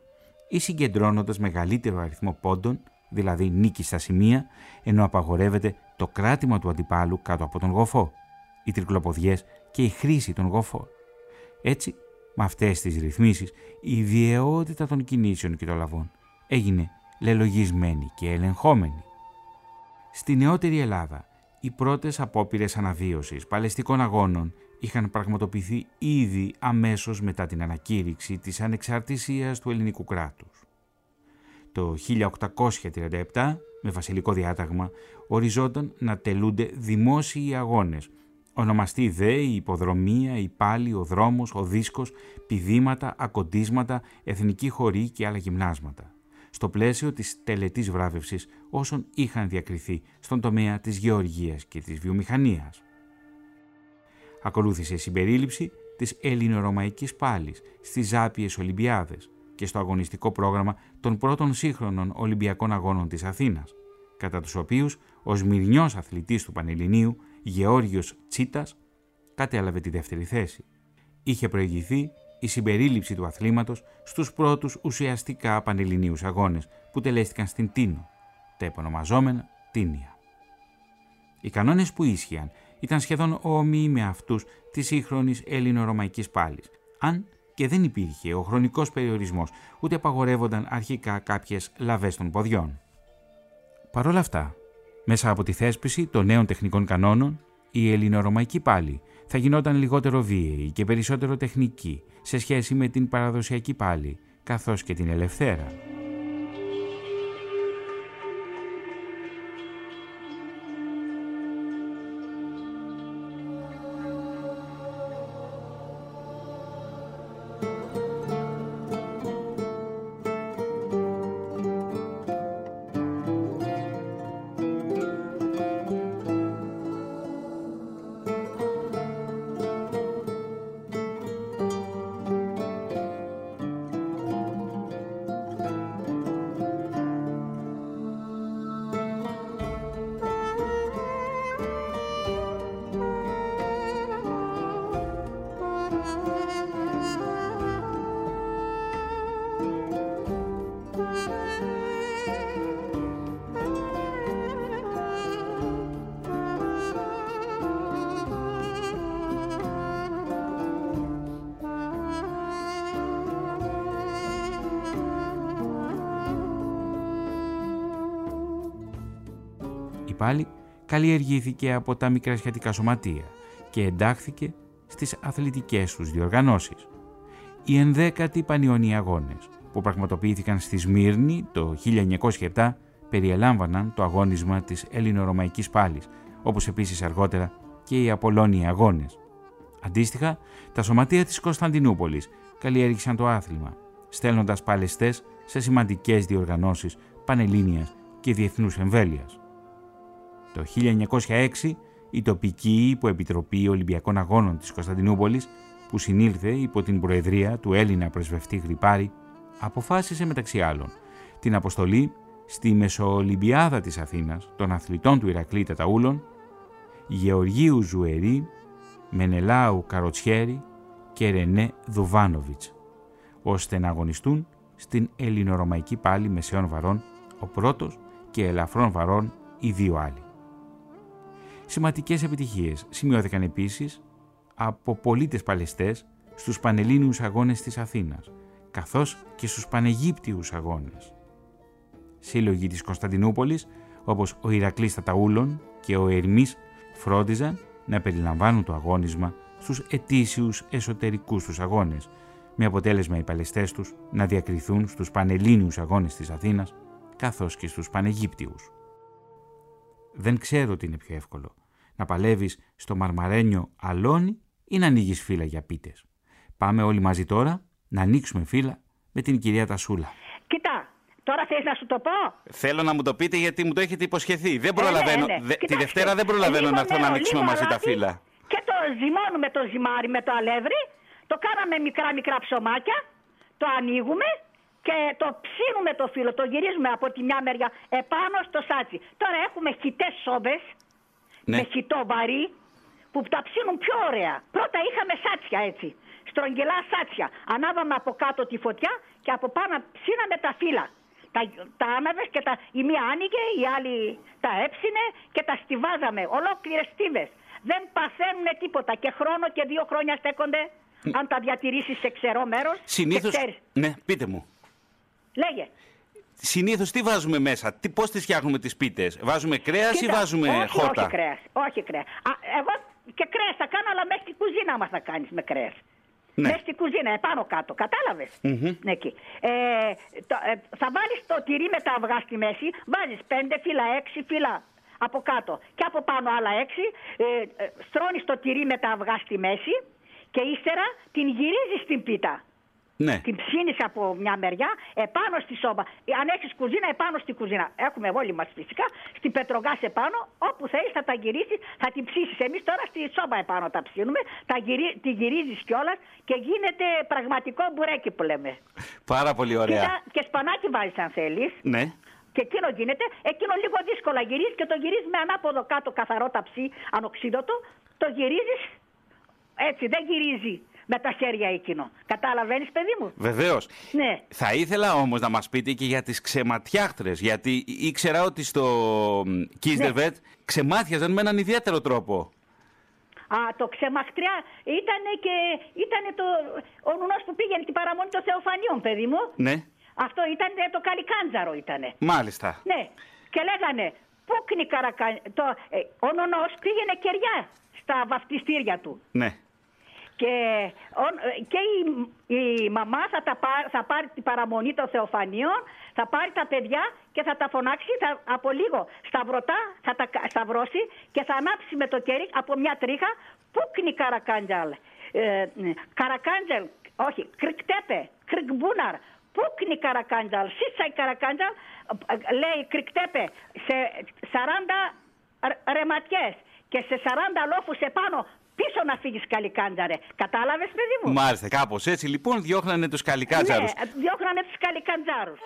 ή συγκεντρώνοντας μεγαλύτερο αριθμό πόντων δηλαδή νίκη στα σημεία, ενώ απαγορεύεται το κράτημα του αντιπάλου κάτω από τον γοφό, οι τρικλοποδιές και η χρήση των γοφών. Έτσι, με αυτές τις ρυθμίσεις, η βιαιότητα των κινήσεων και των λαβών έγινε λελογισμένη και ελεγχόμενη. Στη νεότερη Ελλάδα, οι πρώτες απόπειρες αναβίωσης παλαιστικών αγώνων είχαν πραγματοποιηθεί ήδη αμέσως μετά την ανακήρυξη της ανεξαρτησίας του ελληνικού κράτους. Το 1837, με βασιλικό διάταγμα, οριζόταν να τελούνται δημόσιοι αγώνες. Ονομαστεί δε η υποδρομία, η πάλη, ο δρόμος, ο δίσκος, πηδήματα, ακοντίσματα, εθνική χωρή και άλλα γυμνάσματα. Στο πλαίσιο της τελετής βράβευσης όσων είχαν διακριθεί στον τομέα της γεωργίας και της βιομηχανίας. Ακολούθησε η συμπερίληψη της ελληνορωμαϊκής πάλης στις Ζάπιες Ολυμπιάδες, και στο αγωνιστικό πρόγραμμα των πρώτων σύγχρονων Ολυμπιακών Αγώνων της Αθήνας, κατά τους οποίους ο σμυρνιός αθλητής του Πανελληνίου, Γεώργιος Τσίτας, κατέλαβε τη δεύτερη θέση. Είχε προηγηθεί η συμπερίληψη του αθλήματος στους πρώτους ουσιαστικά Πανελληνίους Αγώνες που τελέστηκαν στην Τίνο, τα επωνομαζόμενα Τίνια. Οι κανόνες που ίσχυαν ήταν σχεδόν όμοιοι με αυτούς της σύγχρονης ελληνορωμαϊκής πάλης, αν και δεν υπήρχε ο χρονικός περιορισμός, ούτε απαγορεύονταν αρχικά κάποιες λαβές των ποδιών. Παρ' όλα αυτά, μέσα από τη θέσπιση των νέων τεχνικών κανόνων, η ελληνορωμαϊκή πάλι θα γινόταν λιγότερο βίαιη και περισσότερο τεχνική σε σχέση με την παραδοσιακή πάλι, καθώς και την ελευθέρα. Καλλιεργήθηκε από τα μικρασιατικά σωματεία και εντάχθηκε στις αθλητικές τους διοργανώσεις. Οι ενδέκατοι πανιόνιοι αγώνες που πραγματοποιήθηκαν στη Σμύρνη το 1907 περιελάμβαναν το αγώνισμα της ελληνορωμαϊκής πάλης, όπως επίσης αργότερα και οι Απολώνιοι αγώνες. Αντίστοιχα, τα σωματεία της Κωνσταντινούπολης καλλιέργησαν το άθλημα, στέλνοντας παλαιστές σε σημαντικές διοργανώσεις πανελλήνιας και διεθνούς εμβέλειας. Το 1906 η τοπική υποεπιτροπή Ολυμπιακών Αγώνων της Κωνσταντινούπολης που συνήλθε υπό την προεδρία του Έλληνα πρεσβευτή Γρυπάρη αποφάσισε μεταξύ άλλων την αποστολή στη Μεσοολυμπιάδα της Αθήνας των αθλητών του Ηρακλή Ταταούλων Γεωργίου Ζουερή, Μενελάου Καροτσιέρη και Ρενέ Δουβάνοβιτς ώστε να αγωνιστούν στην ελληνορωμαϊκή πάλη μεσαίων βαρών ο πρώτος και ελαφρών βαρών οι δύο άλλοι. Σημαντικές επιτυχίες σημειώθηκαν επίσης από πολίτες Παλαιστές στους Πανελλήνιους Αγώνες της Αθήνας, καθώς και στους Παναιγύπτιους Αγώνες. Σύλλογοι της Κωνσταντινούπολης, όπως ο Ηρακλής Ταταούλων και ο Ερμής φρόντιζαν να περιλαμβάνουν το αγώνισμα στους ετήσιους εσωτερικούς τους αγώνες, με αποτέλεσμα οι παλαιστές τους να διακριθούν στους πανελλήνιους αγώνες της Αθήνας, καθώς και στους παναιγύπτιους. Δεν ξέρω τι είναι πιο εύκολο, να παλεύεις στο μαρμαρένιο αλόνι ή να ανοίγεις φύλλα για πίτες. Πάμε όλοι μαζί τώρα να ανοίξουμε φύλλα με την κυρία Τασούλα. Κοίτα, τώρα θες να σου το πω; Θέλω να μου το πείτε γιατί μου το έχετε υποσχεθεί. Δεν προλαβαίνω. ναι, ναι. Δε- τη Κοιτάξτε, Δευτέρα δεν προλαβαίνω λίγο να έρθω να νερό, ανοίξουμε λίγο μαζί τα αλάτι φύλλα. Και το ζυμώνουμε το ζυμάρι με το αλεύρι, το κάναμε μικρά μικρά ψωμάκια, το ανοίγουμε και το ψήνουμε το φύλλο, το γυρίζουμε από τη μια μεριά επάνω στο σάτσι. Τώρα έχουμε χιτές σόμπες Ναι. με χιτό βαρύ που τα ψήνουν πιο ωραία. Πρώτα είχαμε σάτσια έτσι, στρογγυλά σάτσια. Ανάβαμε από κάτω τη φωτιά και από πάνω ψήναμε τα φύλλα. Τα, τα άναβες και τα, η μία άνοιγε, η άλλη τα έψινε και τα στιβάζαμε. Ολόκληρες στίβες. Δεν παθαίνουν τίποτα και χρόνο και δύο χρόνια στέκονται αν τα διατηρήσεις σε ξερό μέρος. Συνήθω. Και ξέρεις. Ναι, πείτε μου. Λέγε. Συνήθως τι βάζουμε μέσα, τι, πώς τις φτιάχνουμε τις πίτες; Βάζουμε κρέας ή Κοίτα, βάζουμε όχι, χόρτα; Όχι κρέας, όχι κρέας. Α, εγώ και κρέας θα κάνω, αλλά μέσα στην κουζίνα μας θα κάνεις με κρέας. Ναι. Μέσα στην κουζίνα, επάνω κάτω. Κατάλαβες; Ναι, εκεί. Ε, το, ε, θα βάλεις το τυρί με τα αυγά στη μέση, βάζεις πέντε φύλλα, έξι φύλλα από κάτω και από πάνω άλλα έξι. Ε, ε, στρώνεις το τυρί με τα αυγά στη μέση και ύστερα την γυρίζεις στην πίτα. Ναι. Την ψήνεις από μια μεριά επάνω στη σόμπα. Αν έχεις κουζίνα, επάνω στη κουζίνα. Έχουμε όλοι μας φυσικά. Στην πετρογάς επάνω, όπου θέλεις θα τα γυρίσεις, θα την ψήσεις. Εμείς τώρα στη σόμπα επάνω τα ψήνουμε, τα γυρί, τη γυρίζεις κιόλας και γίνεται πραγματικό μπουρέκι που λέμε. Πάρα πολύ ωραία. Κοίτα, και σπανάκι βάζεις αν θέλεις. Ναι. Και εκείνο γίνεται, εκείνο λίγο δύσκολα γυρίζει και το γυρίζεις με ανάποδο κάτω καθαρό ταψί, ανοξίδωτο. Το γυρίζεις έτσι, δεν γυρίζει με τα χέρια εκείνο. Καταλαβαίνεις, παιδί μου; Βεβαίως. Ναι. Θα ήθελα όμως να μας πείτε και για τις ξεματιάχτρες. Γιατί ήξερα ότι στο Κίστερβετ ξεμάτιαζαν με έναν ιδιαίτερο τρόπο. Α, το ξεμαχτριά ήταν και ήταν το, ο νουνός που πήγαινε την παραμονή των Θεοφανίων, παιδί μου. Ναι. Αυτό ήταν το καλικάντζαρο ήτανε. Μάλιστα. Ναι. Και λέγανε, πούκνη καρακα... Το, ε, ο νονός πήγαινε κεριά στα βαφτιστήρια του. Ναι. Και, ο- και η, η μαμά θα, τα πά- θα πάρει την παραμονή των Θεοφανίων, θα πάρει τα παιδιά και θα τα φωνάξει θα, από λίγο σταυρωτά, θα τα κα- σταυρώσει και θα ανάψει με το κέρι από μια τρίχα πούκνη καρακάντζαλ; Ε, ναι, καρακάντζελ, όχι, κρυκτέπε, κρυκμπούναρ, πούκνη καρακάντζαλ, σύτσαϊ καρακάντζαλ, ε, λέει κρυκτέπε σε 40 ρ- ρεματιές και σε 40 λόφους επάνω πίσω να φύγεις καλικάντζαρε. Κατάλαβες παιδί μου; Μάλιστα. Κάπως έτσι λοιπόν διώχνανε τους καλικάτζαρου. Ναι, διώχνανε τους καλικάντζαρους.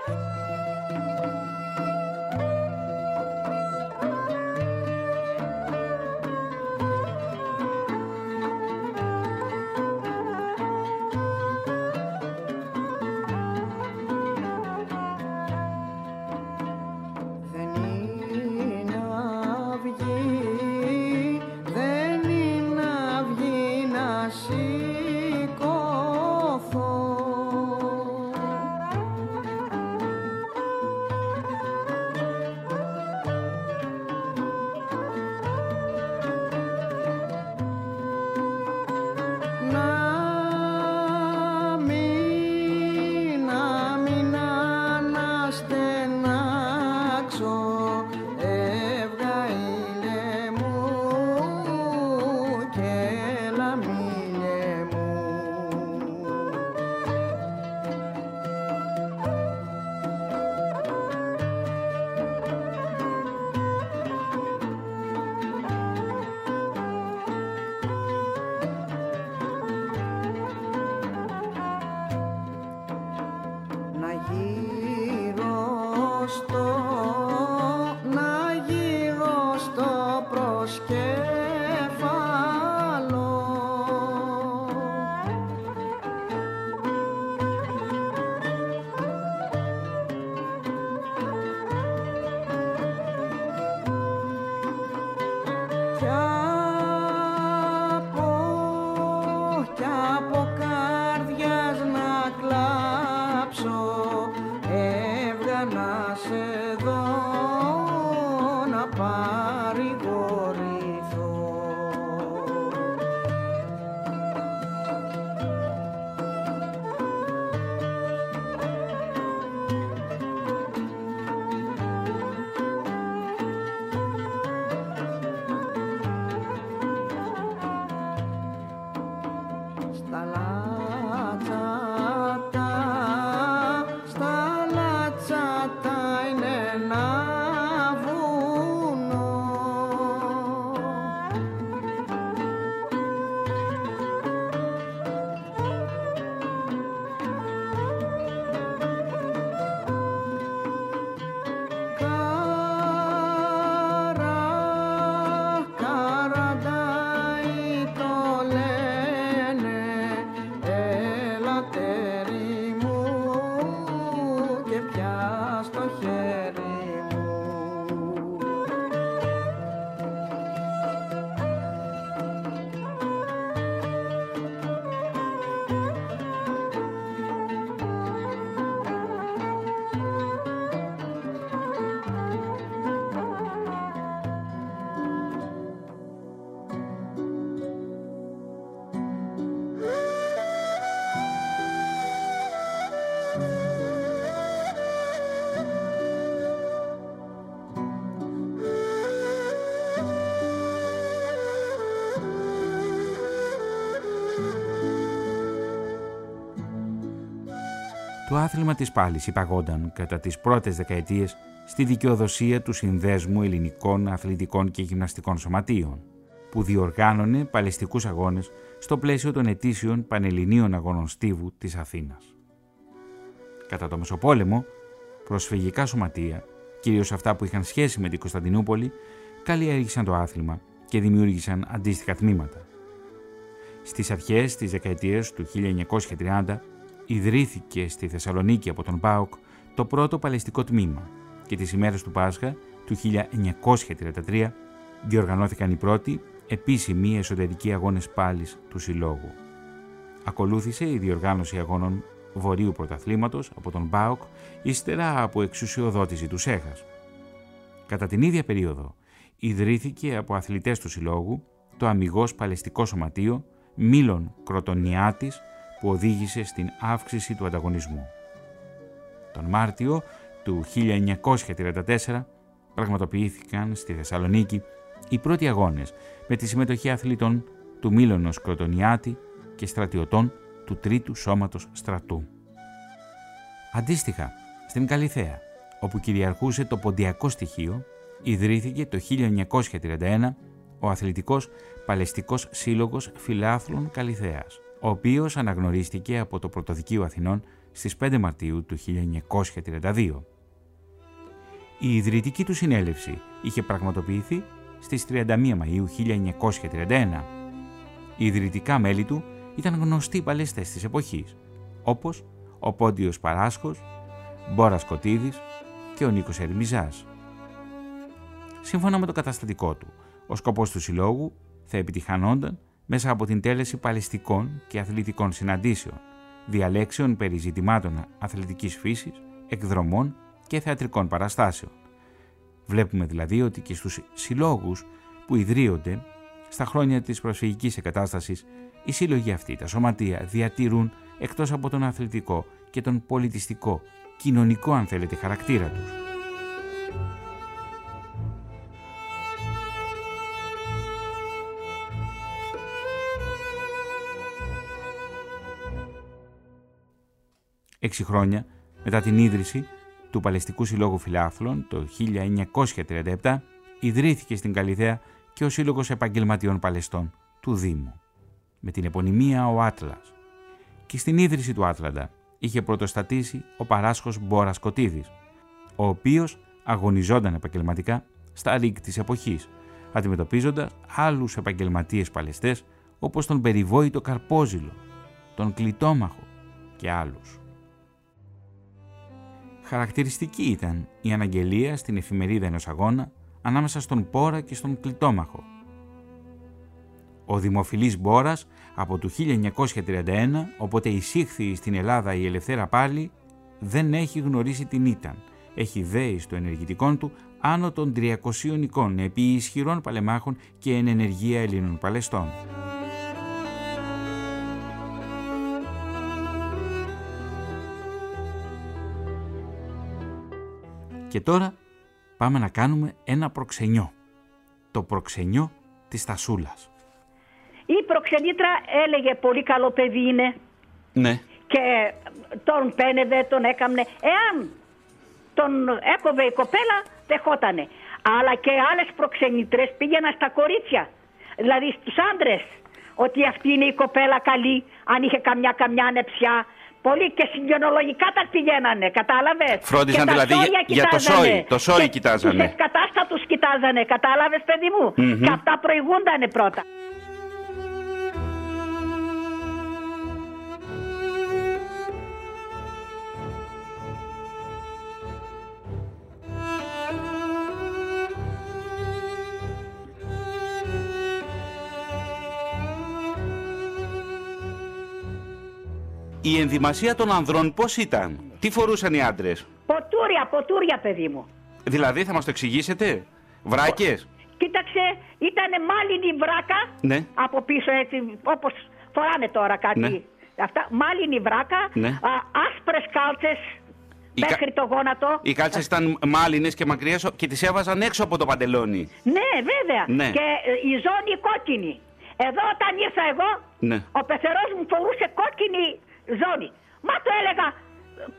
Το άθλημα της πάλης υπαγόνταν κατά τις πρώτες δεκαετίες στη δικαιοδοσία του Συνδέσμου Ελληνικών Αθλητικών και Γυμναστικών Σωματείων, που διοργάνωνε παλαιστικούς αγώνες στο πλαίσιο των ετήσιων Πανελληνίων Αγώνων Στίβου της Αθήνας. Κατά το Μεσοπόλεμο, προσφυγικά σωματεία, κυρίως αυτά που είχαν σχέση με την Κωνσταντινούπολη, καλλιέργησαν το άθλημα και δημιούργησαν αντίστοιχα τμήματα. Στις αρχές της δεκαετίας του 1930 ιδρύθηκε στη Θεσσαλονίκη από τον ΠΑΟΚ το πρώτο παλαιστικό τμήμα και τις ημέρες του Πάσχα του 1933 διοργανώθηκαν οι πρώτοι επίσημοι εσωτερικοί αγώνες πάλης του Συλλόγου. Ακολούθησε η διοργάνωση αγώνων βορείου πρωταθλήματος από τον ΠΑΟΚ ύστερα από εξουσιοδότηση του ΣΕΧΑΣ. Κατά την ίδια περίοδο ιδρύθηκε από αθλητές του Συλλόγου το αμυγός παλαιστικό σωματείο Μήλων Κροτονιάτης που οδήγησε στην αύξηση του ανταγωνισμού. Τον Μάρτιο του 1934 πραγματοποιήθηκαν στη Θεσσαλονίκη οι πρώτοι αγώνες με τη συμμετοχή αθλητών του Μήλωνος Κροτονιάτη και στρατιωτών του Τρίτου Σώματος Στρατού. Αντίστοιχα, στην Καλιθέα, όπου κυριαρχούσε το ποντιακό στοιχείο, ιδρύθηκε το 1931 ο Αθλητικός Παλαιστικός Σύλλογος Φιλάθλων Καλιθέας, ο οποίος αναγνωρίστηκε από το Πρωτοδικείο Αθηνών στις 5 Μαρτίου του 1932. Η ιδρυτική του συνέλευση είχε πραγματοποιηθεί στις 31 Μαΐου 1931. Οι ιδρυτικά μέλη του ήταν γνωστοί παλαιστές της εποχής, όπως ο Πόντιος Παράσχος, Μπόρας Κωτίδης και ο Νίκος Ερμιζάς. Σύμφωνα με το καταστατικό του, ο σκοπός του συλλόγου θα επιτυχανόνταν μέσα από την τέλεση παλαιστικών και αθλητικών συναντήσεων, διαλέξεων περί ζητημάτων αθλητικής φύσης, εκδρομών και θεατρικών παραστάσεων. Βλέπουμε δηλαδή ότι και στους συλλόγους που ιδρύονται στα χρόνια της προσφυγικής εγκατάστασης, οι σύλλογοι αυτοί, τα σωματεία, διατηρούν εκτός από τον αθλητικό και τον πολιτιστικό, κοινωνικό αν θέλετε χαρακτήρα τους. Έξι χρόνια μετά την ίδρυση του Παλαιστικού Συλλόγου Φιλάθλων το 1937 ιδρύθηκε στην Καλυθέα και ο Σύλλογος Επαγγελματιών Παλαιστών του Δήμου με την επωνυμία ο Άτλας και στην ίδρυση του Άτλαντα είχε πρωτοστατήσει ο παράσχος Μπόρας Κωτίδης ο οποίος αγωνιζόταν επαγγελματικά στα ρίγκ της εποχής αντιμετωπίζοντας άλλους επαγγελματίες παλαιστές όπως τον περιβόητο Καρπόζηλο, τον Κλητόμαχο και άλλους. Χαρακτηριστική ήταν η αναγγελία στην εφημερίδα ενός αγώνα ανάμεσα στον Πόρα και στον Κλητόμαχο. Ο δημοφιλής Μπόρας από το 1931, όποτε εισήχθη στην Ελλάδα η ελευθέρα πάλι, δεν έχει γνωρίσει την ήτταν. Έχει δέει στο ενεργητικό του άνω των 300 εικόνων επί ισχυρών παλεμάχων και εν ενεργεία Ελλήνων Παλαιστών. Και τώρα πάμε να κάνουμε ένα προξενιό. Το προξενιό της Τασούλας. Η προξενήτρα έλεγε πολύ καλό παιδί είναι. Ναι. Και τον πένευε, τον έκαμνε. Εάν τον έκοβε η κοπέλα, δεχότανε. Αλλά και άλλες προξενήτρες πήγαιναν στα κορίτσια. Δηλαδή στους άντρες. Ότι αυτή είναι η κοπέλα καλή, αν είχε καμιά καμιά νεψιά, Πολύ και συγγενολογικά τα πηγαίνανε, κατάλαβες; Φρόντισαν δηλαδή για, για το σόι. Το σόι κοιτάζανε. Του κατάστατου κοιτάζανε, κατάλαβες, παιδί μου; Και αυτά προηγούντανε πρώτα. Η ενδυμασία των ανδρών πώς ήταν, τι φορούσαν οι άντρες; Ποτούρια, ποτούρια παιδί μου. Δηλαδή θα μας το εξηγήσετε, βράκες; Κοίταξε, ήταν μάλινη βράκα Ναι. από πίσω έτσι, όπως φοράνε τώρα κάτι. Ναι. Αυτά, μάλινη βράκα, Ναι. α, άσπρες κάλτσες Οι κα- μέχρι το γόνατο. Οι κάλτσες ήταν μάλινες και μακριές και τις έβαζαν έξω από το παντελόνι. Ναι, βέβαια. Ναι. Και ε, η ζώνη κόκκινη. Εδώ όταν ήρθα εγώ, Ναι. ο πεθερός μου φορούσε κόκκινη ζώνη. Μα του έλεγα,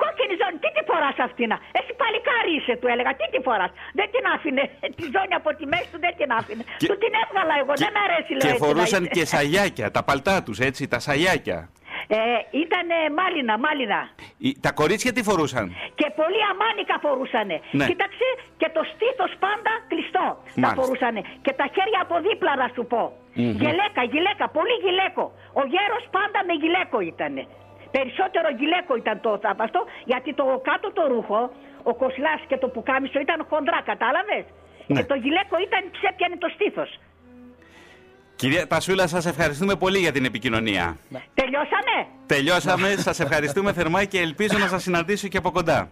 κόκκινη ζώνη, τι τη φοράς αυτήν; Εσύ παλικάρι είσαι, του έλεγα. Τι τη φοράς; Δεν την άφηνε. Τη ζώνη από τη μέση του δεν την άφηνε. Και- Του την έβγαλα εγώ. Και, δεν μ' αρέσει, λέω. και έτσι να φορούσαν είσαι. και σαγιάκια, τα παλτά τους, έτσι, τα σαγιάκια. Ε, ήταν μάλινα, μάλινα. Οι- Τα κορίτσια τι φορούσαν; Και πολλοί αμάνικα φορούσανε. Ναι. Κοίταξε και το στήθος πάντα κλειστό τα Μάλιστα. φορούσανε. Και τα χέρια από δίπλα να σου πω. Γυλαίκα, γυλαίκα, πολύ γυλαίκο. Ο γέρος πάντα με γυλαίκο ήτανε. Περισσότερο γυλαίκο ήταν το θα- αυτό, γιατί το κάτω το ρούχο, ο κοσλάς και το πουκάμισο ήταν χοντρά, κατάλαβες; Ναι. Και το γυλαίκο ήταν ξέπιανε το στήθος. Κυρία Τασούλα, σας ευχαριστούμε πολύ για την επικοινωνία. Τελειώσαμε; Τελειώσαμε, σας ευχαριστούμε θερμά και ελπίζω να σας συναντήσω και από κοντά.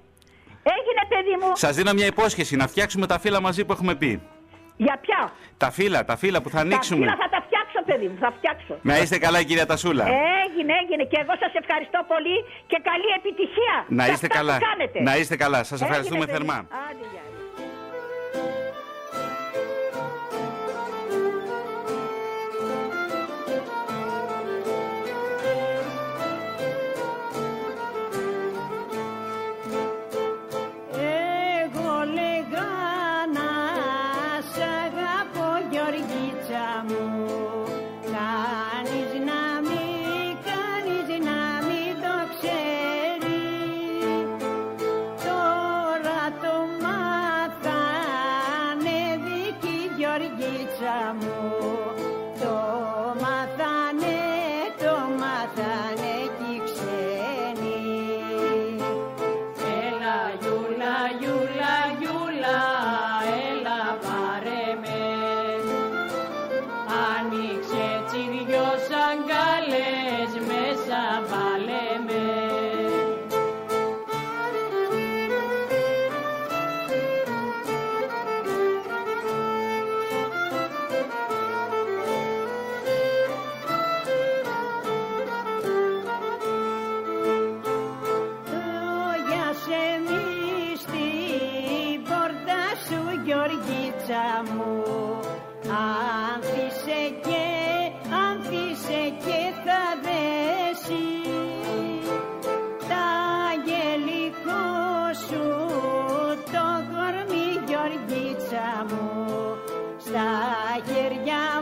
Έγινε παιδί μου. Σας δίνω μια υπόσχεση να φτιάξουμε τα φύλλα μαζί που έχουμε πει. Για ποια; Τα φύλλα, τα φύλλα που θα Τα ανοίξουμε. φύλλα θα τα φτιάξω παιδί μου, θα φτιάξω. Να είστε καλά κυρία Τασούλα. Έγινε, έγινε και εγώ σας ευχαριστώ πολύ και καλή επιτυχία. Να σε είστε αυτά που καλά. κάνετε. Να είστε καλά. Σας Έγινε, ευχαριστούμε παιδί. θερμά. Άντε,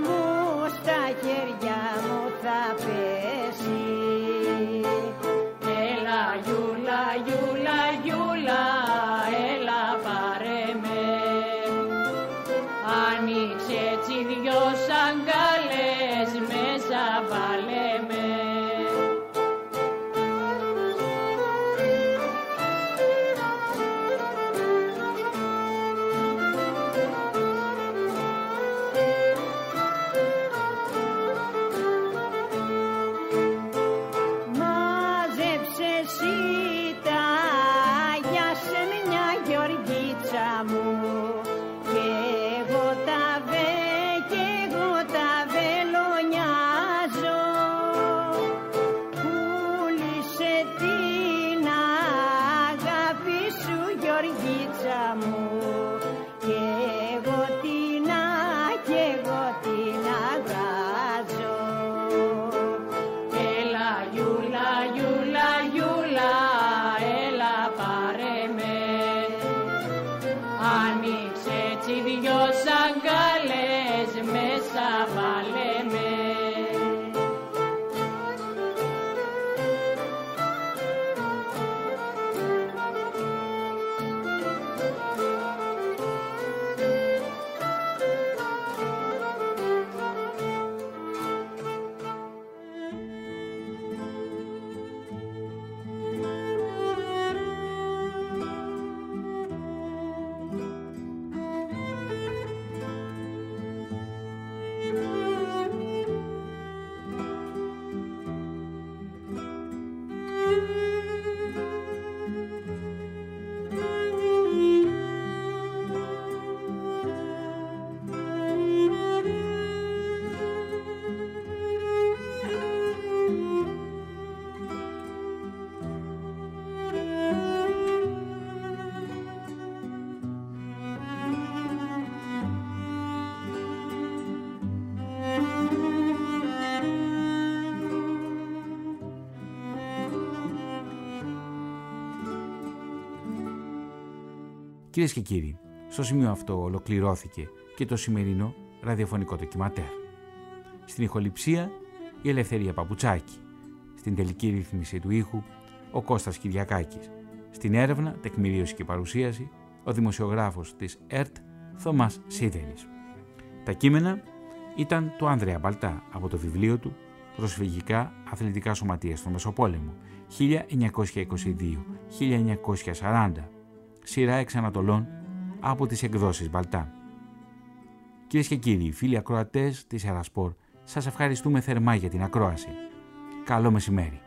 μου, στα χέρια μου θα πέσει. Έλα γιούλα, γιούλα, γιούλα, Κυρίες και κύριοι, στο σημείο αυτό ολοκληρώθηκε και το σημερινό ραδιοφωνικό ντοκιματέρ. Στην ηχοληψία η Ελευθερία Παπουτσάκη. Στην τελική ρύθμιση του ήχου ο Κώστας Κυριακάκης. Στην έρευνα, τεκμηρίωση και παρουσίαση ο δημοσιογράφος της ΕΡΤ Θωμάς Σίδερης. Τα κείμενα ήταν του Άνδρεα Μπαλτά από το βιβλίο του «Προσφυγικά αθλητικά σωματεία στο Μεσοπόλεμο» 1922-1940, σειρά εξανατολών από τις εκδόσεις Μπαλτά. Κυρίες και κύριοι, φίλοι ακροατές της Ερασπορ, σας ευχαριστούμε θερμά για την ακρόαση. Καλό μεσημέρι.